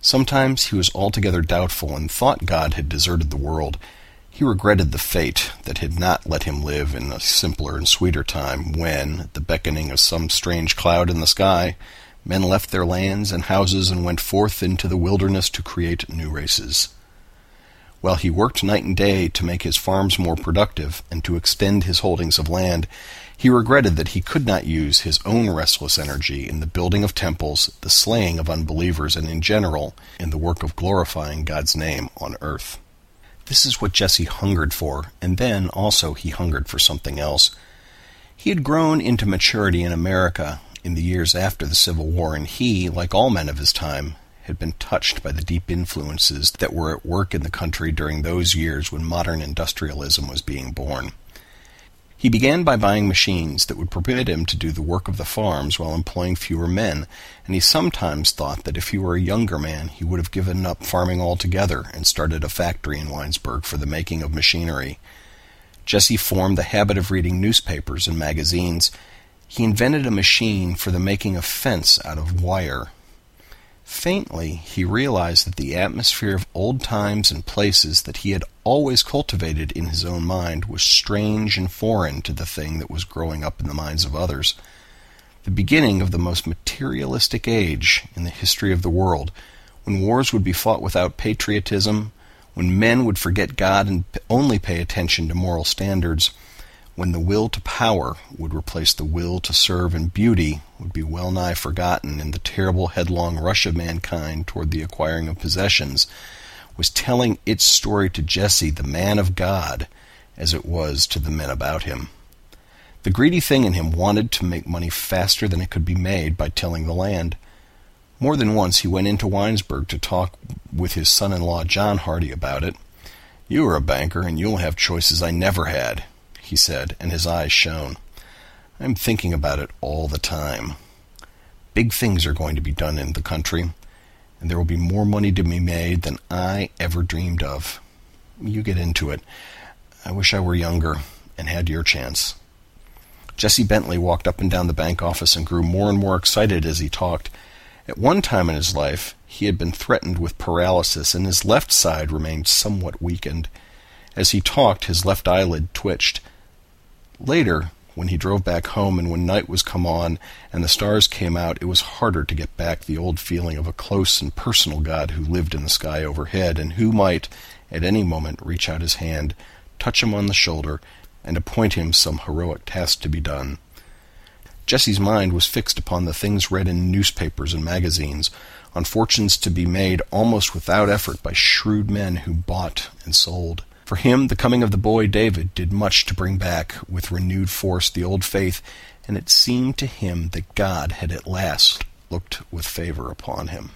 Sometimes he was altogether doubtful and thought God had deserted the world. He regretted the fate that had not let him live in a simpler and sweeter time when, at the beckoning of some strange cloud in the sky, men left their lands and houses and went forth into the wilderness to create new races. While he worked night and day to make his farms more productive and to extend his holdings of land, he regretted that he could not use his own restless energy in the building of temples, the slaying of unbelievers, and in general in the work of glorifying God's name on earth. This is what Jesse hungered for, and then also he hungered for something else. He had grown into maturity in America in the years after the Civil War, and he, like all men of his time, had been touched by the deep influences that were at work in the country during those years when modern industrialism was being born. He began by buying machines that would permit him to do the work of the farms while employing fewer men, and he sometimes thought that if he were a younger man he would have given up farming altogether and started a factory in Winesburg for the making of machinery. Jesse formed the habit of reading newspapers and magazines. He invented a machine for the making of fence out of wire Faintly he realized that the atmosphere of old times and places that he had always cultivated in his own mind was strange and foreign to the thing that was growing up in the minds of others. The beginning of the most materialistic age in the history of the world, when wars would be fought without patriotism, when men would forget God and only pay attention to moral standards, when the will to power would replace the will to serve and beauty would be well nigh forgotten in the terrible headlong rush of mankind toward the acquiring of possessions, was telling its story to Jesse, the man of God, as it was to the men about him. The greedy thing in him wanted to make money faster than it could be made by tilling the land. More than once he went into Winesburg to talk with his son in law John Hardy about it. You are a banker, and you'll have choices I never had, he said, and his eyes shone. I'm thinking about it all the time. Big things are going to be done in the country, and there will be more money to be made than I ever dreamed of. You get into it. I wish I were younger and had your chance. Jesse Bentley walked up and down the bank office and grew more and more excited as he talked. At one time in his life, he had been threatened with paralysis, and his left side remained somewhat weakened. As he talked, his left eyelid twitched, Later, when he drove back home and when night was come on and the stars came out, it was harder to get back the old feeling of a close and personal God who lived in the sky overhead and who might, at any moment, reach out his hand, touch him on the shoulder, and appoint him some heroic task to be done. Jesse's mind was fixed upon the things read in newspapers and magazines, on fortunes to be made almost without effort by shrewd men who bought and sold. For him, the coming of the boy David did much to bring back with renewed force the old faith, and it seemed to him that God had at last looked with favor upon him.